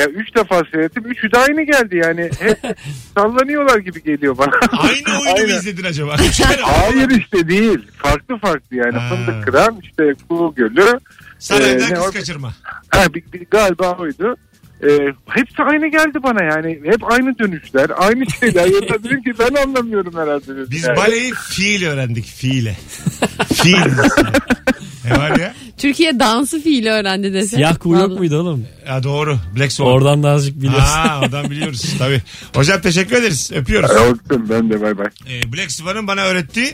ya üç defa seyrettim. Üçü de aynı geldi yani. Hep (laughs) sallanıyorlar gibi geliyor bana. Aynı oyunu mu Aynen. izledin acaba? (laughs) Üç kere Hayır işte değil. Farklı farklı yani. Ha. Fındık kıran işte Kuğu Gölü. Saraydan Ee, ne kız o- kaçırma. Ha, bir, bir- galiba oydu. Ee, hepsi aynı geldi bana yani. Hep aynı dönüşler, aynı şeyler. Ya dedim ki ben anlamıyorum herhalde. dedim Biz yani. baleyi fiil öğrendik. Fiile. Fiil. ne var ya? Türkiye dansı fiili öğrendi dese. Siyah kuğu yok Vallahi. muydu oğlum? Ya doğru. Black Swan. Oradan da azıcık biliyorsun. Aa, oradan biliyoruz tabii. Hocam teşekkür ederiz. Öpüyoruz. Öptüm ben de bay bay. Ee, Black Swan'ın bana öğrettiği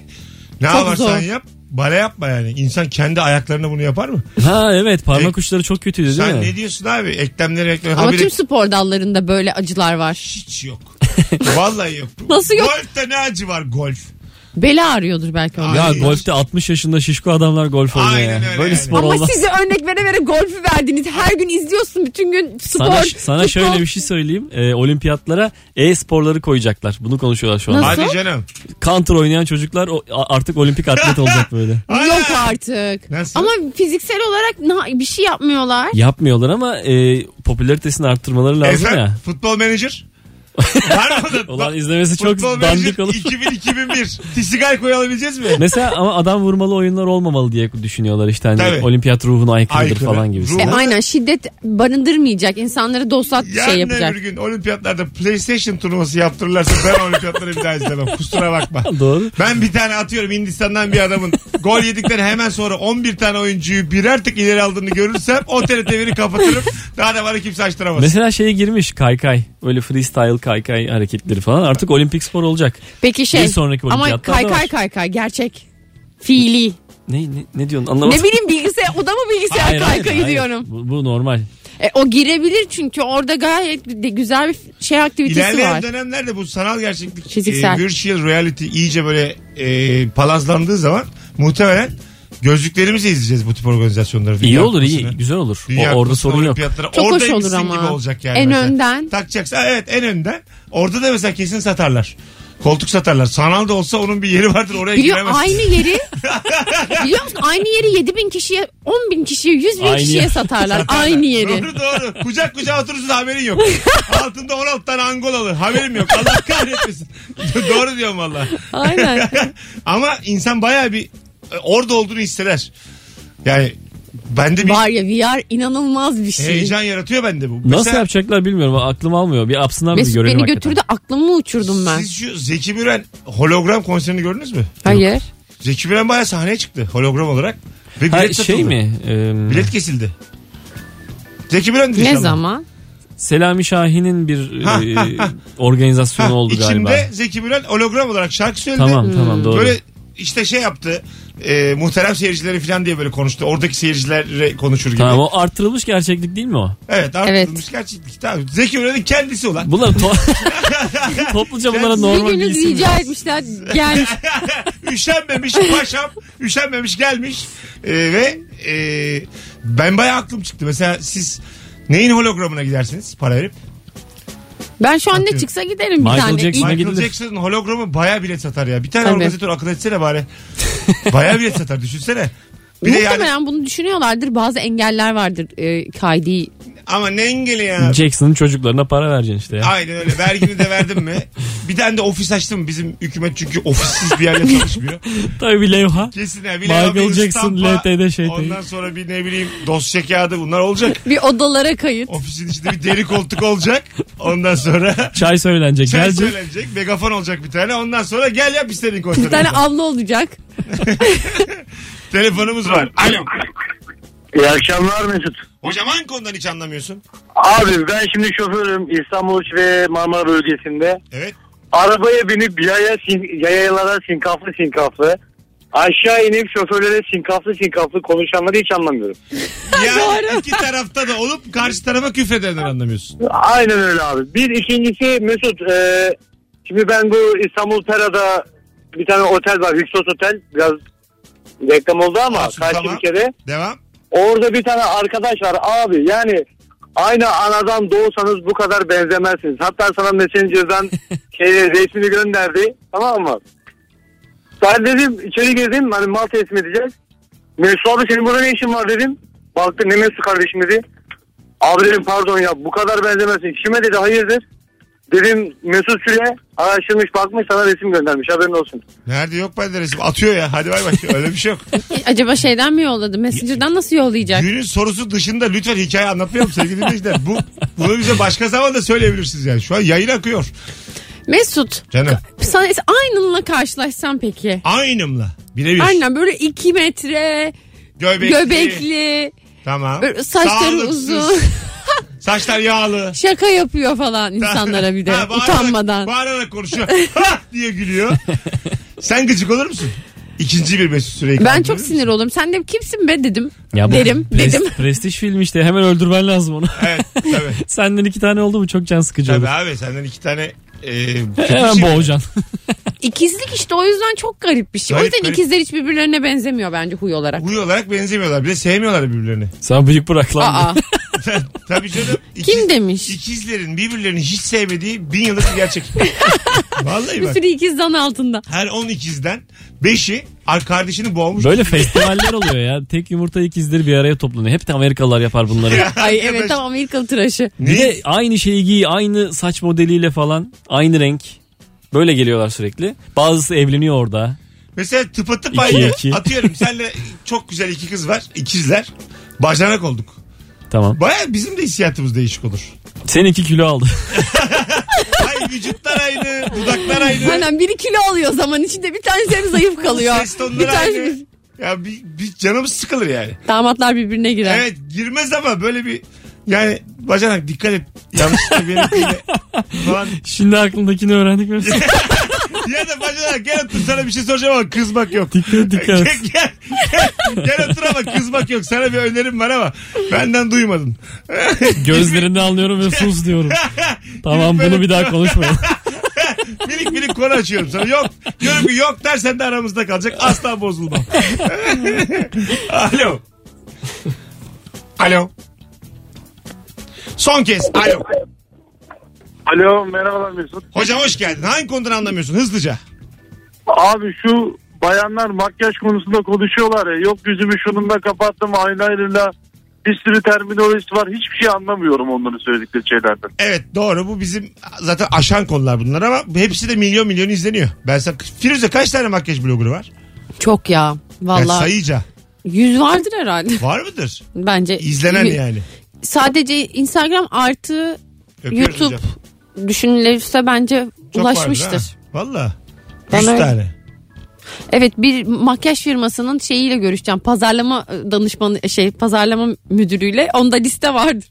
ne Çok yaparsan zor. yap. Bale yapma yani. İnsan kendi ayaklarına bunu yapar mı? Ha evet parmak E, uçları çok kötüydü değil Sen mi? ne diyorsun abi? Eklemleri eklemleri. Ama habire- tüm spor dallarında böyle acılar var. Hiç yok. Vallahi yok. (laughs) Nasıl yok? Golf'te ne acı var golf? Beli ağrıyordur belki onun. Ya Ay. golfte 60 yaşında şişko adamlar golf oynuyor Aynen ya. öyle Böyle yani. spor Ama olmaz. size örnek vere vere golfü verdiniz. Her gün izliyorsun bütün gün spor. Sana, sana futbol. şöyle bir şey söyleyeyim. Ee, olimpiyatlara e-sporları koyacaklar. Bunu konuşuyorlar şu an. Nasıl? Hadi canım. Counter oynayan çocuklar o- a- artık olimpik atlet (laughs) olacak böyle. Yok artık. Nasıl? Ama fiziksel olarak na- bir şey yapmıyorlar. Yapmıyorlar ama e, popülaritesini arttırmaları lazım Efendim, ya. futbol menajer. (laughs) Var mı da? Ulan izlemesi çok Futbol dandik olur. 2000-2001. Tisigay (laughs) koyabileceğiz mi? Mesela ama adam vurmalı oyunlar olmamalı diye düşünüyorlar işte hani Tabii. olimpiyat ruhuna aykırıdır Aykırı. falan gibi. Ruh- E, aynen şiddet barındırmayacak. insanları dostat Yarın şey yapacak. öbür gün olimpiyatlarda PlayStation turnuvası yaptırırlarsa ben olimpiyatları bir daha izlemem. (laughs) Kusura bakma. Doğru. Ben bir tane atıyorum Hindistan'dan bir adamın gol yedikten hemen sonra 11 tane oyuncuyu birer tık ileri aldığını görürsem o TRT1'i kapatırım. Daha da bana kimse açtıramaz. Mesela şeye girmiş kaykay. Öyle freestyle kaykay hareketleri falan. Artık olimpik spor olacak. Peki şey Bir sonraki ama kaykay kaykay gerçek. Fiili. Ne, ne, ne diyorsun anlamadım. Ne bileyim bilgisayar o da mı bilgisayar Hayır, hayır, kaykayı hayır. diyorum. Bu, bu normal. E, o girebilir çünkü orada gayet de güzel bir şey aktivitesi İlerleyen var. dönemlerde bu sanal gerçeklik Fiziksel. e, virtual reality iyice böyle e, palazlandığı zaman muhtemelen gözlüklerimizle izleyeceğiz bu tip organizasyonları. İyi Dünya olur iyi. Kupası'nı. Güzel olur. Dünya O, orada sorun yok. olimpiyatlara. Çok hoş Oradaymışsın olur ama. gibi olacak yani. En mesela. önden. Takacaksın. Ha, Evet en önden. Orada da mesela kesin satarlar. Koltuk satarlar. Sanal da olsa onun bir yeri vardır oraya Biliyor giremezsin. aynı yeri (laughs) biliyor musun aynı yeri 7 bin kişiye 10 bin kişiye 100 bin Aynı kişiye yer. satarlar aynı yeri. Doğru doğru. Kucak kucağa oturursun haberin yok. Altında 16 tane Angolalı. Haberim yok. Allah kahretmesin. (laughs) doğru diyorum valla. Aynen. (laughs) Ama insan bayağı bir orada olduğunu hisseder. Yani bende bir Var ya VR inanılmaz bir şey. heyecan yaratıyor bende bu. Nasıl Mesela yapacaklar bilmiyorum. Aklım almıyor. Bir apsınlar bir Mesut görelim beni hakikaten. götürdü aklımı uçurdum ben. Siz şu Zeki Müren hologram konserini gördünüz mü? Hayır. Zeki Müren bayağı sahneye çıktı hologram olarak. Ve bilet Ha, satıldı. şey mi? Ee, Bilet kesildi. Zeki Müren Ne zaman? Selami Şahin'in bir Ha, e, ha, ha. organizasyonu oldu İçinde galiba. Zeki Müren hologram olarak şarkı söyledi. Tamam tamam doğru. Böyle işte şey yaptı. E, muhterem seyircileri falan diye böyle konuştu. Oradaki seyircilerle konuşur gibi. Tamam o artırılmış gerçeklik değil mi o? Evet artırılmış gerçeklik. Tamam. Zeki Müren'in kendisi olan. Bunlar to- (laughs) topluca bunlara Kendisi normal bir bir günü isim. rica etmişler gelmiş. (laughs) üşenmemiş paşam. Üşenmemiş gelmiş. E, ve e, ben bayağı aklım çıktı. Mesela siz neyin hologramına gidersiniz para verip? Ben şu an ne çıksa giderim bir Michael tane. Jackson. İlk- Michael gidilir. Jackson'ın hologramı bayağı bilet satar ya. Bir tane Tabii. organizatör akıl etsene bari. bayağı bilet satar düşünsene. Bir de Muhtemelen yani bunu düşünüyorlardır. Bazı engeller vardır e, kaydı. Ama ne engeli ya. Jackson'ın çocuklarına para vereceksin işte ya. Aynen öyle. Vergini de verdin mi? (laughs) Bir tane de ofis açtım. Bizim hükümet çünkü ofissiz bir yerle çalışmıyor. (laughs) Tabii bir levha. Kesin ha. Bir Michael levha, bir Jackson, stampa, LTD şey Ondan sonra bir ne bileyim dosya kağıdı bunlar olacak. Bir odalara kayıt. Ofisin içinde bir deri koltuk olacak. Ondan sonra (laughs) Çay söylenecek. çay Gelecek. söylenecek. Megafon olacak bir tane. Ondan sonra gel yap istediğin konseri. Bir tane avlu olacak. Telefonumuz var. Alo. İyi akşamlar Mesut. Hocam hangi konudan hiç anlamıyorsun? Abi ben şimdi şoförüm İstanbul ve Marmara bölgesinde. Evet. Arabaya binip yaya, sin, yayalara sinkaflı sinkaflı. Aşağı inip şoförlere sinkaflı sinkaflı konuşanları hiç anlamıyorum. Yani (laughs) iki tarafta da olup karşı tarafa küfredenler anlamıyorsun. Aynen öyle abi. Bir ikincisi Mesut e, şimdi ben bu İstanbul Pera'da bir tane otel var Hüksos Otel biraz reklam oldu ama Olsun, karşı tamam. bir kere. Devam. Orada bir tane arkadaş var abi yani aynı anadan doğsanız bu kadar benzemezsiniz. Hatta sana Messenger'dan (laughs) şey, resmini gönderdi tamam mı? Ben dedim içeri girdim hani mal teslim edeceğiz. Mesut abi senin burada ne işin var dedim. Baktı ne Mesut kardeşim dedi. Abi dedim pardon ya bu kadar benzemezsin. Kime dedi hayırdır? Dedim Mesut Süre araştırmış bakmış sana resim göndermiş haberin olsun. Nerede yok bende resim. Atıyor ya. Hadi bay bay. (laughs) Öyle bir şey yok. Acaba şeyden mi yolladı? Messenger'dan nasıl yollayacak? Günün sorusu dışında lütfen hikaye anlatmayalım sevgili dinleyiciler. Bu, bunu bize başka zaman da söyleyebilirsiniz yani. Şu an yayın akıyor. Mesut Canım. sana aynınla karşılaşsam peki? Aynımla. Birebir. Aynen böyle 2 metre Göbekli. göbekli Tamam. böyle saçları Sağlıksız. uzun Saçlar yağlı. şaka yapıyor falan insanlara bir de (laughs) Ha, bağırarak- utanmadan. Bağırarak konuşuyor. (laughs) Ha diye gülüyor. Sen gıcık olur musun? İkinci bir Mesut Süreyi Ben çok sinir olurum. Sen de kimsin be dedim. Ya bu Derim pres- dedim. Prestij film işte hemen öldürmen lazım onu. Evet tabii. (laughs) Senden iki tane oldu mu çok can sıkıcı Tabii olur. abi senden iki tane e, (laughs) Hemen şey- boğacaksın. (laughs) İkizlik işte o yüzden çok garip bir şey. o Garip, yüzden garip. ikizler hiç birbirlerine benzemiyor bence huy olarak. Huy olarak benzemiyorlar. Bir de sevmiyorlar birbirlerini. Sana bıyık bırak lan. Aa (laughs) Tabii canım. Kim demiş? İkizlerin birbirlerini hiç sevmediği bin yıllık bir gerçek. Vallahi Bir bak. sürü ikiz zan altında. Her 10 ikizden 5'i ar kardeşini boğmuş. Böyle festivaller oluyor ya. Tek yumurta ikizleri bir araya toplanıyor. Hep de Amerikalılar yapar bunları. (laughs) Ay Arkadaş, evet tam Amerikalı tıraşı. Ne? Bir de aynı şeyi giy, aynı saç modeliyle falan, aynı renk. Böyle geliyorlar sürekli. Bazısı evleniyor orada. Mesela tıpatıp İki, aynı. iki. (laughs) Atıyorum senle çok güzel iki kız var. ikizler. Bacanak olduk. Tamam. Baya bizim de hissiyatımız değişik olur. Sen iki kilo aldı. (laughs) Vücutlar aynı, dudaklar aynı. Aynen biri kilo alıyor zaman içinde bir tanesi hep zayıf kalıyor. Ses tonları bir tanesi aynı. Ya bir, bir canımız sıkılır yani. damatlar birbirine girer. Evet girmez ama böyle bir yani bacanak dikkat et. Yanlışlıkla benimkiyle falan. (laughs) Şimdi aklımdakini öğrendik? (laughs) Ya da bacanak gel otur sana bir şey soracağım ama kızmak yok. Dikkat dikkat. gel, gel, gel, gel otur ama kızmak yok. Sana bir önerim var ama benden duymadın. Gözlerinden anlıyorum ve sus diyorum. Tamam bunu bir daha konuşmayalım. minik minik konu açıyorum sana. Yok diyorum ki yok dersen de aramızda kalacak. Asla bozulmam. Alo. Alo. Son kez. Alo. Alo merhabalar Mesut. Hocam hoş geldin. Hangi konudan anlamıyorsun? Hızlıca. Abi şu bayanlar makyaj konusunda konuşuyorlar ya. Yok yüzümü şununla kapattım eyelinerla. Bir sürü terminolojisi var. Hiçbir şey anlamıyorum onların söyledikleri şeylerden. Evet doğru bu bizim zaten aşan konular bunlar ama hepsi de milyon milyon izleniyor. Ben sana Firuze kaç tane makyaj bloggerı var? Çok ya. Yani Valla sayıca. yüz vardır herhalde. Var mıdır? Bence. İzlenen yani. Sadece Instagram artı Öpüyoruz YouTube hocam. Düşünülürse bence Çok ulaşmıştır. Valla. 100 öyle- tane. Evet bir makyaj firmasının şeyiyle görüşeceğim. Pazarlama danışmanı şey pazarlama müdürüyle onda liste vardır.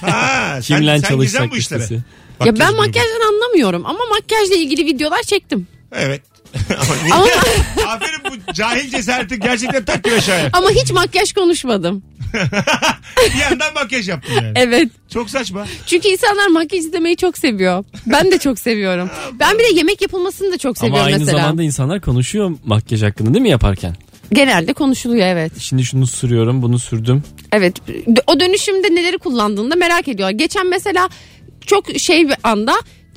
Ha, (laughs) sen, Kimle sen gizem çalışsak bu işlere. listesi. ya Makyaj ben makyajdan anlamıyorum ama makyajla ilgili videolar çektim. Evet. Ama niye? Ama, (laughs) Aferin bu cahil cesareti gerçekten takdir aşağıya. ama hiç makyaj konuşmadım. (laughs) bir yandan makyaj yaptın yani. Evet. Çok saçma. Çünkü insanlar makyaj izlemeyi çok seviyor. Ben de çok seviyorum. (laughs) Ben bir de yemek yapılmasını da çok Ama seviyorum aynı mesela. zamanda insanlar konuşuyor makyaj hakkında değil mi yaparken? Genelde konuşuluyor evet. Şimdi şunu sürüyorum bunu sürdüm. Evet. O dönüşümde neleri kullandığını da merak ediyorlar. Geçen mesela çok şey bir anda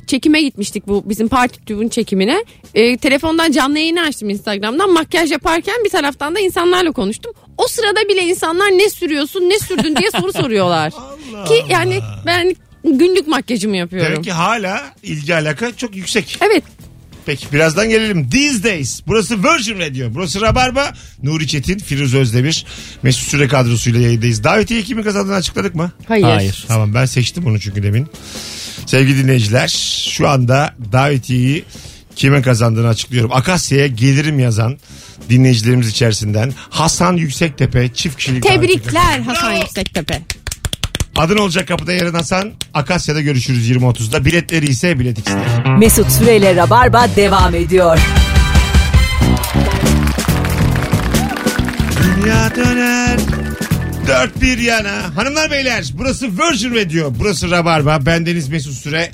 çekime gitmiştik bu bizim parti tübün çekimine. Ee, telefondan canlı yayını açtım Instagram'dan. Makyaj yaparken bir taraftan da insanlarla konuştum. O sırada bile insanlar ne sürüyorsun ne sürdün diye soru soruyorlar. (laughs) Allah Ki yani ben günlük makyajımı yapıyorum. Demek ki hala ilgi alaka çok yüksek. Evet. Peki birazdan gelelim. These Days. Burası Virgin Radio. Burası Rabarba. Nuri Çetin, Firuze Özdemir, Mesut Süre kadrosuyla yayındayız. Davetiye kimin kazandığını açıkladık mı? Hayır. Hayır. Tamam ben seçtim onu çünkü demin. Sevgili dinleyiciler şu anda davetiyeyi kime kazandığını açıklıyorum. Akasya'ya gelirim yazan dinleyicilerimiz içerisinden Hasan Yüksektepe çift kişilik davetiye Tebrikler. Hasan Bravo. Yüksektepe. Adın olacak kapıda yarın Hasan. Akasya'da görüşürüz 20.30'da. Biletleri ise Bilet X'de. Mesut Süreyle Rabarba devam ediyor. Dünya döner. Dört bir yana. Hanımlar beyler burası Virgin Radio. Burası Rabarba. Bendeniz Mesut Süre.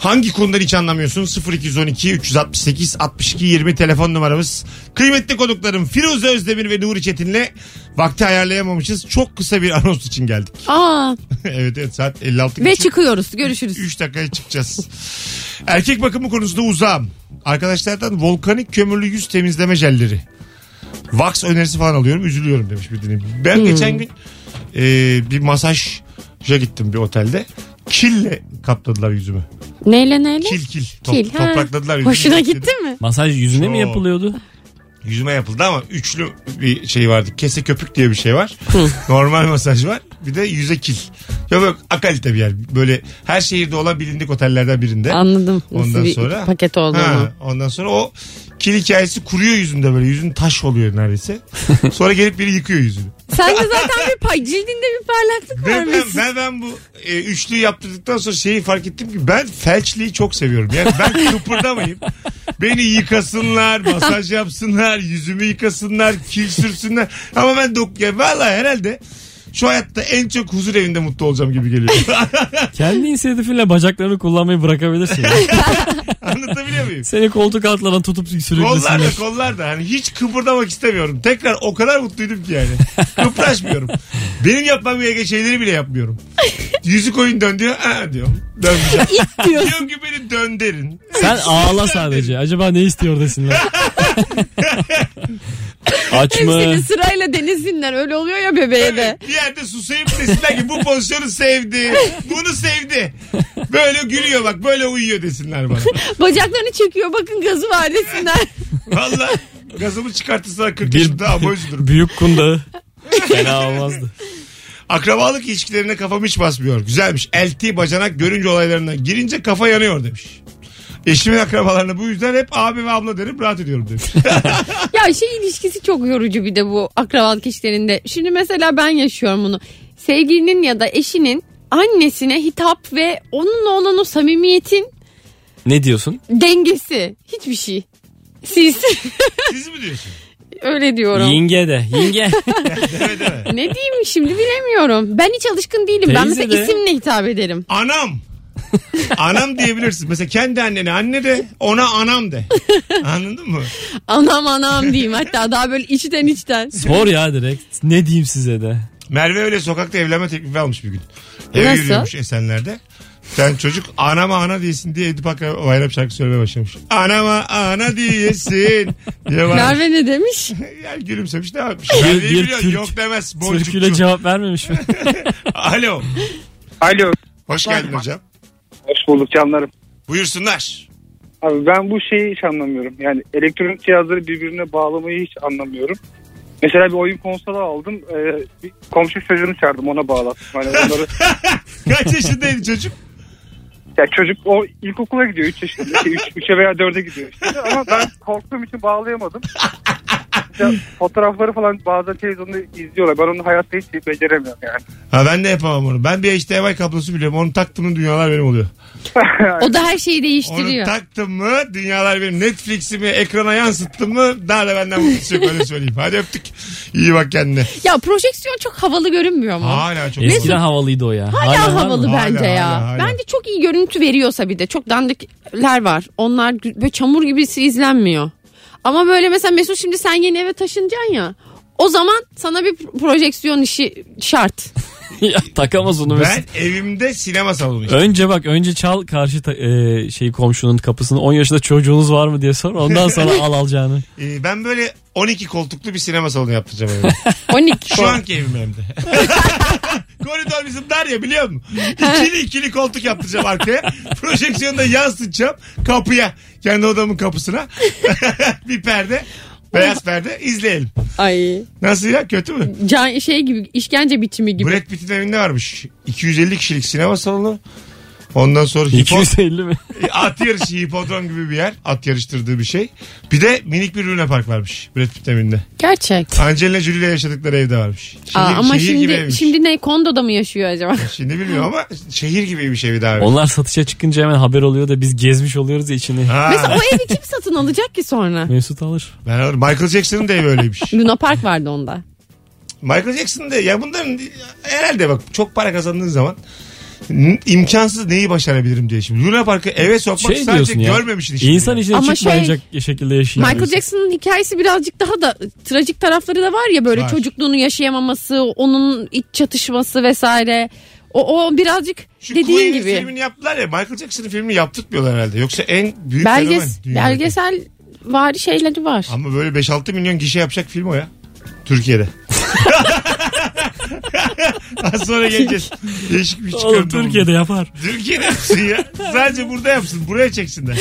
Hangi konudan hiç anlamıyorsun? 0212 368 62 20 telefon numaramız. Kıymetli konuklarım Firuze Özdemir ve Nuri Çetin'le vakti ayarlayamamışız. Çok kısa bir anons için geldik. Aa, (laughs) evet evet saat 56 ve çıkıyoruz. Görüşürüz. 3 dakikaya çıkacağız. Erkek bakımı konusunda uzağım. Arkadaşlardan volkanik kömürlü yüz temizleme jelleri. Wax önerisi falan alıyorum. Üzülüyorum demiş bir dinleyicim. Ben Hmm. geçen gün e, bir masaja gittim bir otelde. Kille kapladılar yüzümü. Neyle neyle? Kil kil. Top- Kil, ha. toprakladılar yüzümü. Hoşuna gitti mi? Masaj yüzüne mi Çok. yapılıyordu? Yüzüme yapıldı ama üçlü bir şey vardı. Kese köpük diye bir şey var. Normal masaj var. Bir de yüze kil. Ya böyle akalite bir yer. Böyle her şehirde olan bilindik otellerden birinde. Anladım. Nasıl Ondan bir sonra paket olduğunu. Ha, ondan sonra o kil hikayesi kuruyor yüzünde böyle. Yüzün taş oluyor neredeyse. (laughs) Sonra gelip biri yıkıyor yüzünü. Sen de zaten bir pay, cildinde bir parlaklık var ben, Mesut. ben, ben bu e, üçlüyü yaptırdıktan sonra şeyi fark ettim ki ben felçliği çok seviyorum. Yani ben (laughs) kıpırdamayayım. Beni yıkasınlar, masaj yapsınlar, yüzümü yıkasınlar, kil sürsünler. Ama ben dok ya vallahi herhalde şu hayatta en çok huzur evinde mutlu olacağım gibi geliyor. (laughs) Kendi inisiyatifinle bacaklarını kullanmayı bırakabilirsin. ya. (laughs) Anlatabiliyor muyum? Seni koltuk altlarından tutup Kollar sürüklesinler. da kollar da hani hiç kıpırdamak istemiyorum. Tekrar o kadar mutluydum ki yani. Kıpraşmıyorum. Benim yapmam gereken şeyleri bile yapmıyorum. Yüzük oyun dön diyor. Ha diyorum. Dönmeyeceğim. diyorsun. diyorum ki beni döndürün. Sen ağla sadece. Acaba ne istiyor desinler. (laughs) Aç mı? Seni sırayla denesinler. Öyle oluyor ya bebeğe de. Bir yerde susayıp desinler ki bu pozisyonu sevdi. Bunu sevdi. Böyle gülüyor bak böyle uyuyor desinler bana. (laughs) Bacaklarını çekiyor bakın gazı var desinler. Valla gazımı çıkartırsa 40 Bir yaşında üzülürüm. büyük kundağı. Fena olmazdı. Akrabalık ilişkilerine kafam hiç basmıyor. Güzelmiş. Elti bacanak görünce olaylarına girince kafa yanıyor demiş. Eşimin akrabalarına bu yüzden hep abi ve abla derim rahat ediyorum demiş. (laughs) ya şey ilişkisi çok yorucu bir de bu akrabalık işlerinde. Şimdi mesela ben yaşıyorum bunu. Sevgilinin ya da eşinin annesine hitap ve onunla olan o samimiyetin Ne diyorsun? dengesi. Hiçbir şey. Siz (laughs) Siz mi diyorsun? öyle diyorum. Yenge de. Yenge. (laughs) Deme deme. Ne diyeyim şimdi bilemiyorum. Ben hiç alışkın değilim. ben Teyze mesela de. isimle hitap ederim. Anam. (laughs) Anam diyebilirsin. Mesela kendi annene anne de ona anam de. Anladın mı? Anam anam diyeyim hatta daha böyle içten içten. Sor ya direkt. Ne diyeyim size de. Merve öyle sokakta evlenme teklifi almış bir gün. Eve Nasıl? yürüyormuş Esenler'de. Sen çocuk anama ana diyesin diye Edip Akra bayram şarkı söylemeye başlamış. Anama ana diyesin. Diye. Merve ne demiş? (laughs) yani gülümsemiş devam etmiş. Bir- Merve'yi bir biliyorsun, Türk- yok demez. Türküyle Boncukçu. cevap vermemiş mi? (laughs) Alo. Alo. Hoş geldin hocam. Hoş bulduk canlarım. Buyursunlar. Abi ben bu şeyi hiç anlamıyorum. Yani elektronik cihazları birbirine bağlamayı hiç anlamıyorum. Mesela bir oyun konsolu aldım. Ee, bir komşu çocuğunu çağırdım ona bağlattım. Hani onları, (laughs) Kaç yaşındaydı çocuk? ya çocuk o ilkokula gidiyor 3 yaşında. Şey, 3'e veya 4'e gidiyor işte. Ama ben korktuğum için bağlayamadım. Ya, fotoğrafları falan bazen televizyonda izliyorlar. Ben onu hayatta hiç beceremiyorum yani. Ha ben de yapamam onu. Ben bir HDMI kablosu biliyorum. Onu taktım mı dünyalar benim oluyor. (laughs) O da her şeyi Onu değiştiriyor. taktım mı dünyalar benim. Netflix'imi ekrana yansıttım mı daha da benden mutlusu yok öyle söyleyeyim. Hadi öptük. İyi bak kendine. Ya projeksiyon çok havalı görünmüyor mu? Hala çok Eskiden havalıydı o ya. Hala, var mı? havalı Hala, bence ya. hala, hala. Bence çok iyi görüntü veriyorsa bir de çok dandikler var. Onlar gü- böyle çamur gibisi izlenmiyor. Ama böyle mesela Mesut şimdi sen yeni eve taşınacaksın ya. O zaman sana bir projeksiyon işi şart. Ya takamaz onu Ben Mesut. evimde sinema salonu işte. Önce bak önce çal karşı ta- e, şey komşunun kapısını 10 yaşında çocuğunuz var mı diye sor ondan sonra (laughs) al alacağını. Ee, ben böyle 12 koltuklu bir sinema salonu yaptıracağım evime. (laughs) 12 Şu anki evim hem de. (laughs) Koridor bizim dar ya biliyor musun? İkili ikili koltuk yaptıracağım arkaya. Projeksiyonu da yansıtacağım kapıya. Kendi odamın kapısına. bir perde. Beyaz perde izleyelim. Ay. Nasıl ya kötü mü? Can, şey gibi işkence biçimi gibi. Brad Pitt'in evinde varmış. 250 kişilik sinema salonu. Ondan sonra hipo, 250 mi? at yarışı hipodrom gibi bir yer. At yarıştırdığı bir şey. Bir de minik bir Luna Park varmış Brad Pitt'in evinde. Gerçek. Angelina Jolie ile yaşadıkları evde varmış. Şehir, Aa, ama şehir gibi şimdi evmiş. şimdi ne kondoda mı yaşıyor acaba? Şimdi bilmiyorum ama şehir gibi bir şey bir daha. Onlar satışa çıkınca hemen haber oluyor da biz gezmiş oluyoruz ya içini. Ha, Mesela o evi kim satın alacak ki sonra? Mesut alır. ben alırım. Michael Jackson'ın da evi öyleymiş. (laughs) Luna Park vardı onda. Michael Jackson da ya bunların herhalde bak çok para kazandığın zaman imkansız neyi başarabilirim diye şimdi. Luna Park'ı eve sokmak Şey sadece ya. görmemişsin işte. İnsan içine Ama çıkmayacak şekilde yaşayan. Michael. Jackson'ın hikayesi birazcık daha da trajik tarafları da var ya böyle Var. çocukluğunu yaşayamaması, onun iç çatışması vesaire. O, o birazcık Şu dediğin Queen'in gibi. filmini yaptılar ya Michael Jackson'ın filmini yaptırmıyorlar herhalde. Yoksa en büyük Belges, belgesel var şeyleri var. Ama böyle 5-6 milyon gişe yapacak film o ya. Türkiye'de. (laughs) (laughs) Az sonra geleceğiz. Değişik bir Oğlum çıkarım. Türkiye'de yapar. Türkiye'de yapsın ya. Sadece burada yapsın. Buraya çeksinler.